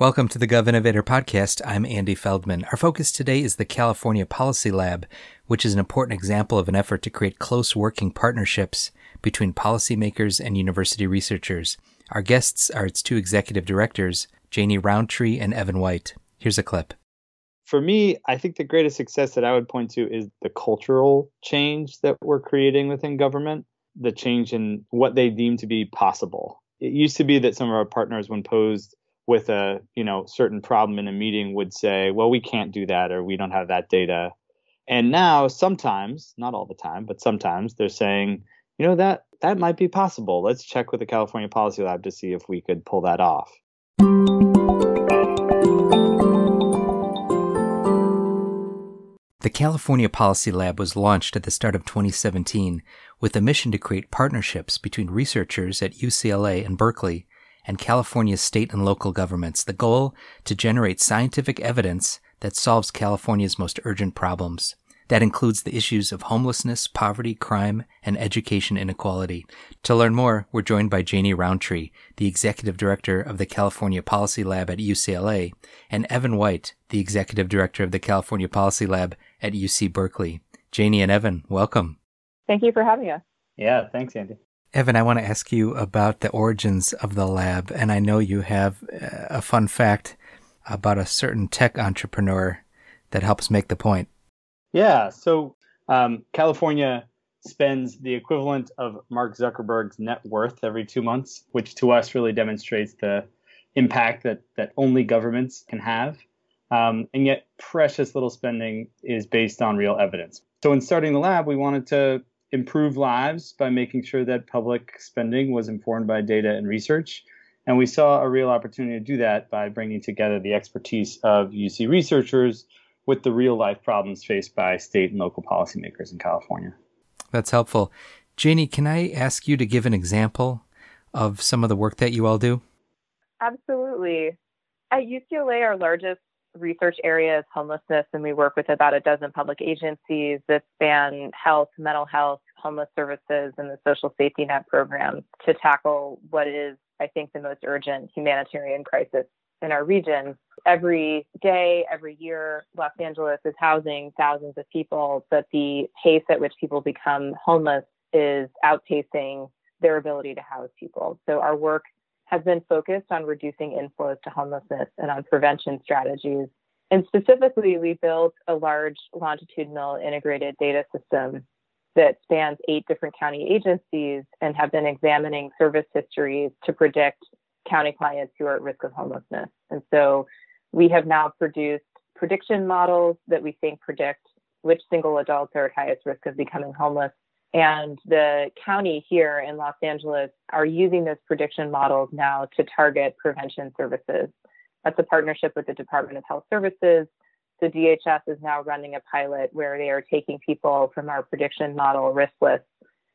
Welcome to the Gov Innovator Podcast. I'm Andy Feldman. Our focus today is the California Policy Lab, which is an important example of an effort to create close working partnerships between policymakers and university researchers. Our guests are its two executive directors, Janey Rountree and Evan White. Here's a clip. For me, I think the greatest success that I would point to is the cultural change that we're creating within government, the change in what they deem to be possible. It used to be that some of our partners, when posed with a you know certain problem in a meeting would say well we can't do that or we don't have that data. And now sometimes not all the time but sometimes they're saying you know that that might be possible. Let's check with the california policy lab to see if we could pull that off. The California Policy Lab was launched at the start of 2017 with a mission to create partnerships between researchers at UCLA and Berkeley and California's state and local governments. The goal to generate scientific evidence that solves California's most urgent problems. That includes the issues of homelessness, poverty, crime, and education inequality. To learn more, we're joined by Janey Rountree, the executive director of the California Policy Lab at UCLA, and Evan White, the executive director of the California Policy Lab at UC Berkeley. Janey and Evan, welcome. Thank you for having us. Yeah, thanks, Andy. Evan, I want to ask you about the origins of the lab, and I know you have a fun fact about a certain tech entrepreneur that helps make the point. Yeah, so um, California spends the equivalent of Mark Zuckerberg's net worth every two months, which to us really demonstrates the impact that that only governments can have. Um, and yet, precious little spending is based on real evidence. So, in starting the lab, we wanted to improve lives by making sure that public spending was informed by data and research. And we saw a real opportunity to do that by bringing together the expertise of UC researchers with the real life problems faced by state and local policymakers in California. That's helpful. Janey, can I ask you to give an example of some of the work that you all do? Absolutely. At UCLA, our largest research area is homelessness, and we work with about a dozen public agencies that span health, mental health, homeless services, and the social safety net programs to tackle what is, I think, the most urgent humanitarian crisis in our region. Every day, every year, Los Angeles is housing thousands of people, but the pace at which people become homeless is outpacing their ability to house people. So our work has been focused on reducing inflows to homelessness and on prevention strategies. And specifically, we built a large longitudinal integrated data system that spans eight different county agencies and have been examining service histories to predict county clients who are at risk of homelessness. And so we have now produced prediction models that we think predict which single adults are at highest risk of becoming homeless and the county here in Los Angeles are using those prediction models now to target prevention services. That's a partnership with the Department of Health Services. The DHS is now running a pilot where they are taking people from our prediction model risk list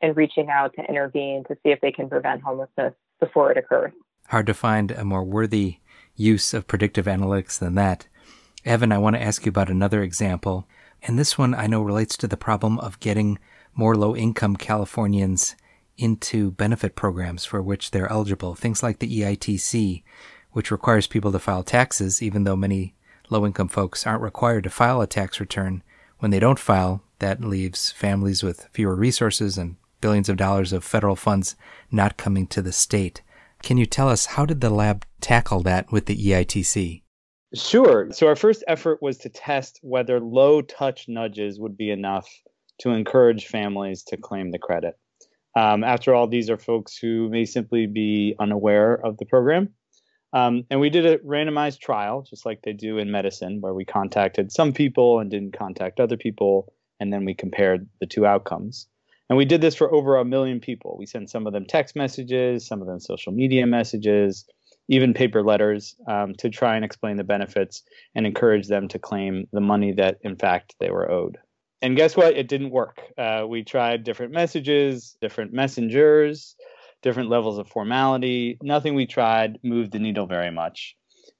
and reaching out to intervene to see if they can prevent homelessness before it occurs. Hard to find a more worthy use of predictive analytics than that. Evan, I want to ask you about another example. And this one I know relates to the problem of getting more low income Californians into benefit programs for which they're eligible. Things like the EITC, which requires people to file taxes, even though many low income folks aren't required to file a tax return. When they don't file, that leaves families with fewer resources and billions of dollars of federal funds not coming to the state. Can you tell us how did the lab tackle that with the EITC? Sure. So our first effort was to test whether low touch nudges would be enough to encourage families to claim the credit. Um, after all, these are folks who may simply be unaware of the program. Um, and we did a randomized trial, just like they do in medicine, where we contacted some people and didn't contact other people, and then we compared the two outcomes. And we did this for over a million people. We sent some of them text messages, some of them social media messages, even paper letters um, to try and explain the benefits and encourage them to claim the money that, in fact, they were owed and guess what? It didn't work. Uh, we tried different messages, different messengers, different levels of formality. Nothing we tried moved the needle very much.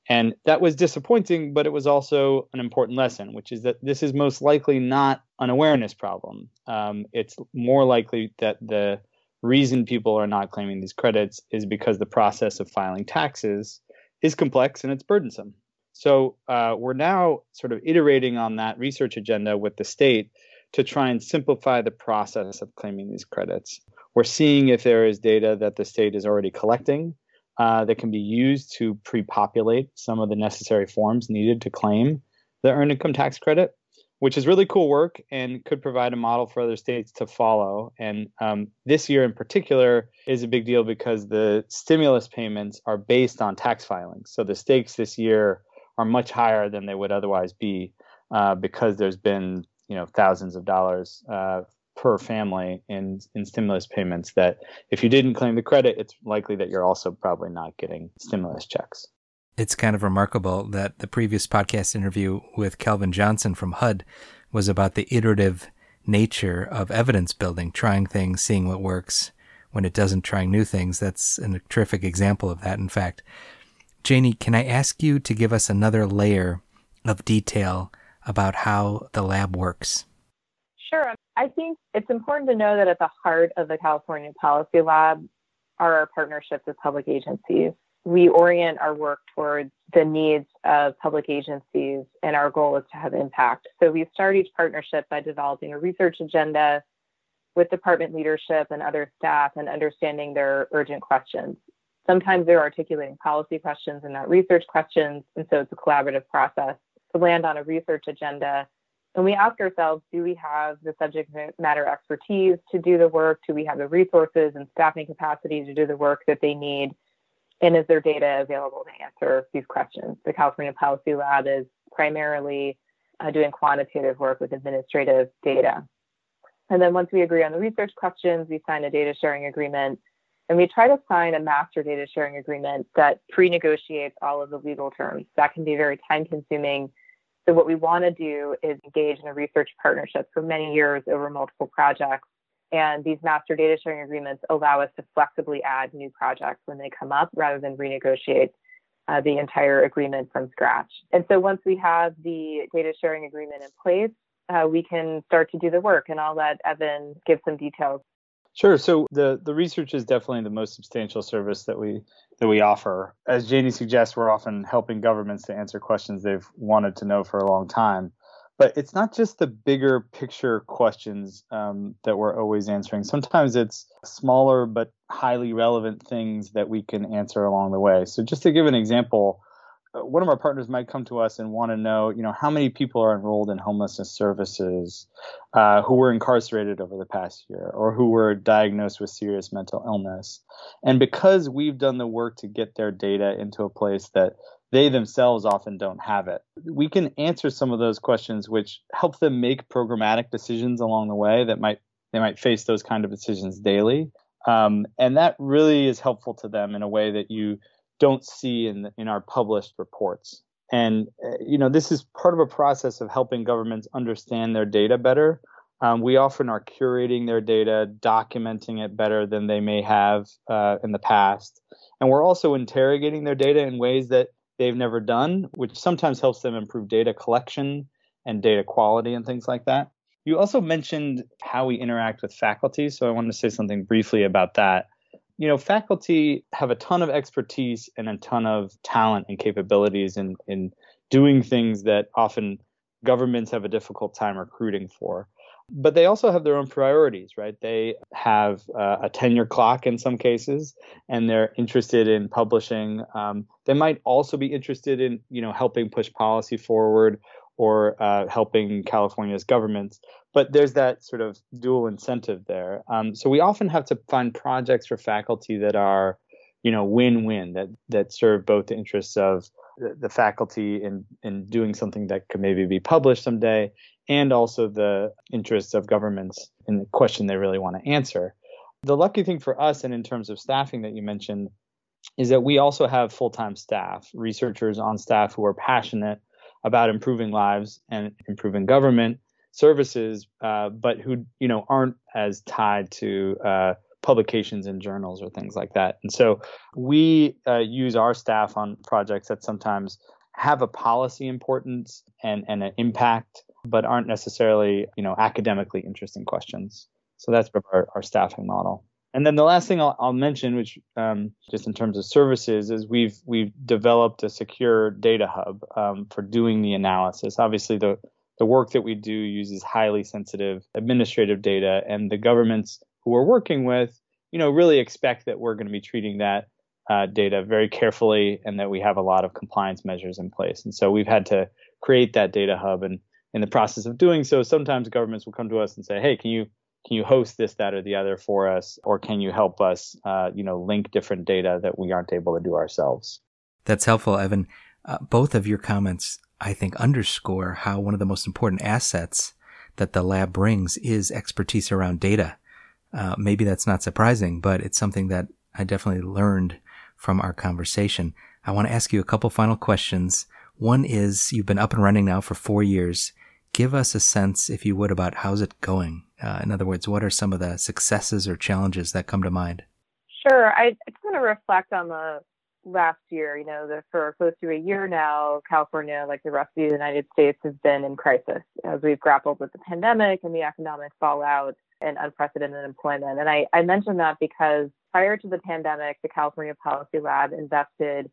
And that was disappointing, but it was also an important lesson, which is that this is most likely not an awareness problem. Um, it's more likely that the reason people are not claiming these credits is because the process of filing taxes is complex and it's burdensome. So uh, we're now sort of iterating on that research agenda with the state to try and simplify the process of claiming these credits. We're seeing if there is data that the state is already collecting uh, that can be used to pre populate some of the necessary forms needed to claim the earned income tax credit, which is really cool work and could provide a model for other states to follow. And um, this year in particular is a big deal because the stimulus payments are based on tax filings. So the stakes this year are much higher than they would otherwise be uh, because there's been you know thousands of dollars uh, per family in in stimulus payments that if you didn't claim the credit it's likely that you're also probably not getting stimulus checks it's kind of remarkable that the previous podcast interview with Calvin Johnson from HUD was about the iterative nature of evidence building, trying things, seeing what works. When it doesn't, trying new things. That's a terrific example of that, in fact. Janey, can I ask you to give us another layer of detail about how the lab works? Sure. I think it's important to know that at the heart of the California Policy Lab are our partnerships with public agencies. We orient our work towards the needs of public agencies, and our goal is to have impact. So we start each partnership by developing a research agenda with department leadership and other staff and understanding their urgent questions. Sometimes they're articulating policy questions and not research questions, and so it's a collaborative process to land on a research agenda. And we ask ourselves, do we have the subject matter expertise to do the work? Do we have the resources and staffing capacity to do the work that they need? And is there data available to answer these questions? The California Policy Lab is primarily uh, doing quantitative work with administrative data. And then once we agree on the research questions, we sign a data sharing agreement. And we try to sign a master data sharing agreement that pre negotiates all of the legal terms. That can be very time consuming so what we want to do is engage in a research partnership for many years over multiple projects. And these master data sharing agreements allow us to flexibly add new projects when they come up rather than renegotiate uh, the entire agreement from scratch. And so once we have the data sharing agreement in place, uh, we can start to do the work. And I'll let Evan give some details. Sure. So the the research is definitely the most substantial service that we that we offer. As Janey suggests, we're often helping governments to answer questions they've wanted to know for a long time. But it's not just the bigger picture questions um, that we're always answering. Sometimes it's smaller but highly relevant things that we can answer along the way. So just to give an example, one of our partners might come to us and want to know, you know, how many people are enrolled in homelessness services uh, who were incarcerated over the past year or who were diagnosed with serious mental illness. And because we've done the work to get their data into a place that they themselves often don't have it, we can answer some of those questions, which help them make programmatic decisions along the way that might they might face those kind of decisions daily. Um, and that really is helpful to them in a way that you don't see in in our published reports. And uh, you know, this is part of a process of helping governments understand their data better. Um, we often are curating their data, documenting it better than they may have uh, in the past, and we're also interrogating their data in ways that they've never done, which sometimes helps them improve data collection and data quality and things like that. You also mentioned how we interact with faculty, so I wanted to say something briefly about that you know, faculty have a ton of expertise and a ton of talent and capabilities in, in doing things that often governments have a difficult time recruiting for. But they also have their own priorities, right? They have uh, a tenure clock in some cases, and they're interested in publishing. Um, they might also be interested in, you know, helping push policy forward or uh, helping California's governments. But there's that sort of dual incentive there. Um, so we often have to find projects for faculty that are, you know, win-win that that serve both the interests of the, the faculty in in doing something that could maybe be published someday, and also the interests of governments in the question they really want to answer. The lucky thing for us, and in terms of staffing that you mentioned, is that we also have full-time staff, researchers on staff who are passionate about improving lives and improving government services, uh, but who you know aren't as tied to uh, publications and journals or things like that. And so we uh, use our staff on projects that sometimes have a policy importance and, and an impact, but aren't necessarily you know academically interesting questions. So that's our, our staffing model. And then the last thing I'll, I'll mention, which um, just in terms of services, is we've we've developed a secure data hub um, for doing the analysis. Obviously, the the work that we do uses highly sensitive administrative data, and the governments who we're working with, you know, really expect that we're going to be treating that uh, data very carefully, and that we have a lot of compliance measures in place. And so we've had to create that data hub, and in the process of doing so, sometimes governments will come to us and say, "Hey, can you can you host this, that, or the other for us, or can you help us, uh, you know, link different data that we aren't able to do ourselves? That's helpful, Evan. Uh, both of your comments, I think, underscore how one of the most important assets that the lab brings is expertise around data. Uh, maybe that's not surprising, but it's something that I definitely learned from our conversation. I want to ask you a couple final questions. One is you've been up and running now for four years. Give us a sense, if you would, about how's it going uh, in other words, what are some of the successes or challenges that come to mind? Sure. I, I just want to reflect on the last year. You know, the, for close to a year now, California, like the rest of the United States, has been in crisis as we've grappled with the pandemic and the economic fallout and unprecedented employment. And I, I mention that because prior to the pandemic, the California Policy Lab invested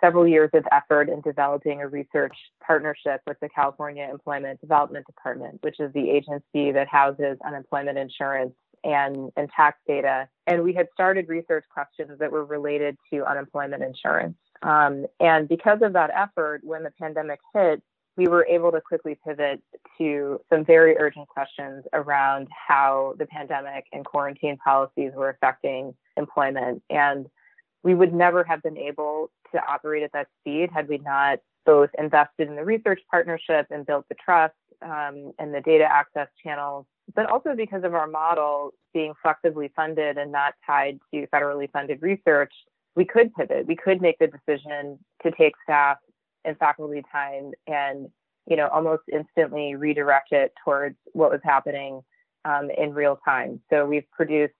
several years of effort in developing a research partnership with the California Employment Development Department, which is the agency that houses unemployment insurance and, and tax data. And we had started research questions that were related to unemployment insurance. Um, and because of that effort, when the pandemic hit, we were able to quickly pivot to some very urgent questions around how the pandemic and quarantine policies were affecting employment. And we would never have been able to operate at that speed had we not both invested in the research partnership and built the trust um, and the data access channels, but also because of our model being flexibly funded and not tied to federally funded research, we could pivot. We could make the decision to take staff and faculty time and you know almost instantly redirect it towards what was happening um, in real time. So we've produced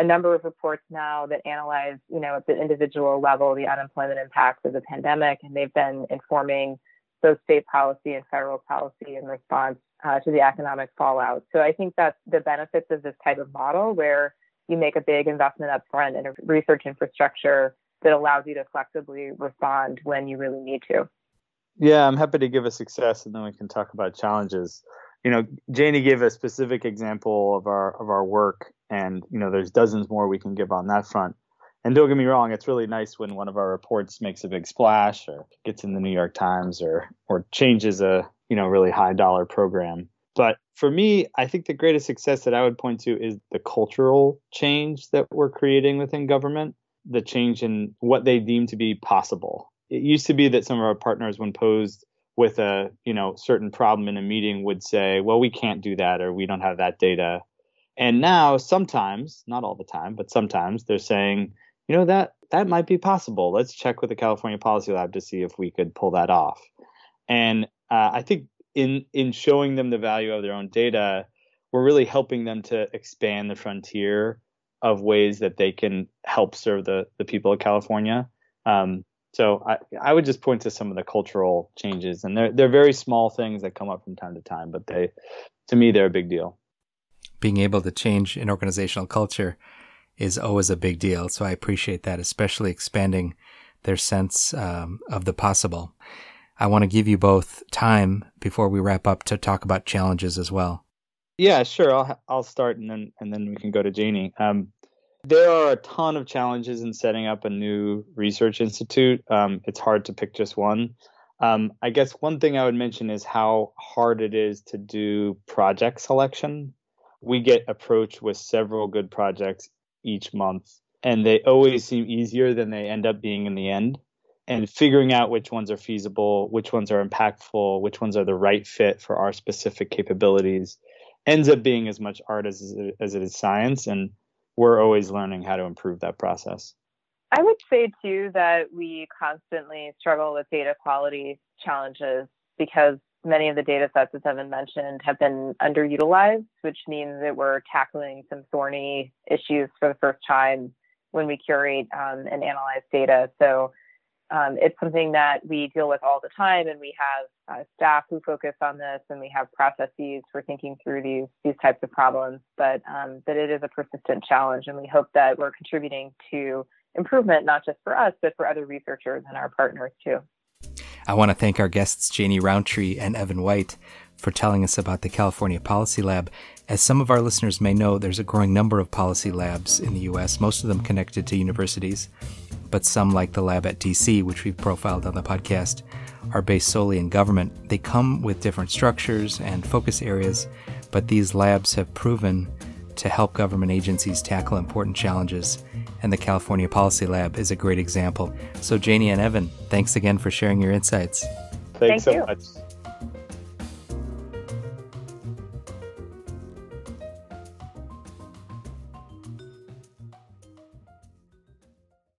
a number of reports now that analyze, you know, at the individual level, the unemployment impacts of the pandemic, and they've been informing both state policy and federal policy in response uh, to the economic fallout. So I think that's the benefits of this type of model where you make a big investment upfront in a research infrastructure that allows you to flexibly respond when you really need to. Yeah, I'm happy to give a success and then we can talk about challenges you know, Janey gave a specific example of our of our work, and you know, there's dozens more we can give on that front. And don't get me wrong, it's really nice when one of our reports makes a big splash or gets in the New York Times or or changes a you know really high dollar program. But for me, I think the greatest success that I would point to is the cultural change that we're creating within government, the change in what they deem to be possible. It used to be that some of our partners, when posed with a you know certain problem in a meeting would say well we can't do that or we don't have that data and now sometimes not all the time but sometimes they're saying you know that that might be possible. Let's check with the california policy lab to see if we could pull that off. And uh, i think in in showing them the value of their own data we're really helping them to expand the frontier of ways that they can help serve the the people of california. Um, so I, I would just point to some of the cultural changes, and they're they're very small things that come up from time to time, but they, to me, they're a big deal. Being able to change an organizational culture is always a big deal. So I appreciate that, especially expanding their sense um, of the possible. I want to give you both time before we wrap up to talk about challenges as well. Yeah, sure. I'll I'll start and then and then we can go to Janey. Um, there are a ton of challenges in setting up a new research institute. Um, it's hard to pick just one. Um, I guess one thing I would mention is how hard it is to do project selection. We get approached with several good projects each month, and they always seem easier than they end up being in the end. And figuring out which ones are feasible, which ones are impactful, which ones are the right fit for our specific capabilities ends up being as much art as, as it is science. And we're always learning how to improve that process. I would say too that we constantly struggle with data quality challenges because many of the data sets, as Evan mentioned, have been underutilized, which means that we're tackling some thorny issues for the first time when we curate um, and analyze data. So um, it's something that we deal with all the time, and we have uh, staff who focus on this, and we have processes for thinking through these these types of problems. But um, that it is a persistent challenge, and we hope that we're contributing to improvement, not just for us, but for other researchers and our partners too. I want to thank our guests, Janey Rountree and Evan White, for telling us about the California Policy Lab. As some of our listeners may know, there's a growing number of policy labs in the U.S., most of them connected to universities, but some, like the lab at DC, which we've profiled on the podcast, are based solely in government. They come with different structures and focus areas, but these labs have proven to help government agencies tackle important challenges, and the California Policy Lab is a great example. So, Janey and Evan, thanks again for sharing your insights. Thanks Thank so you. much.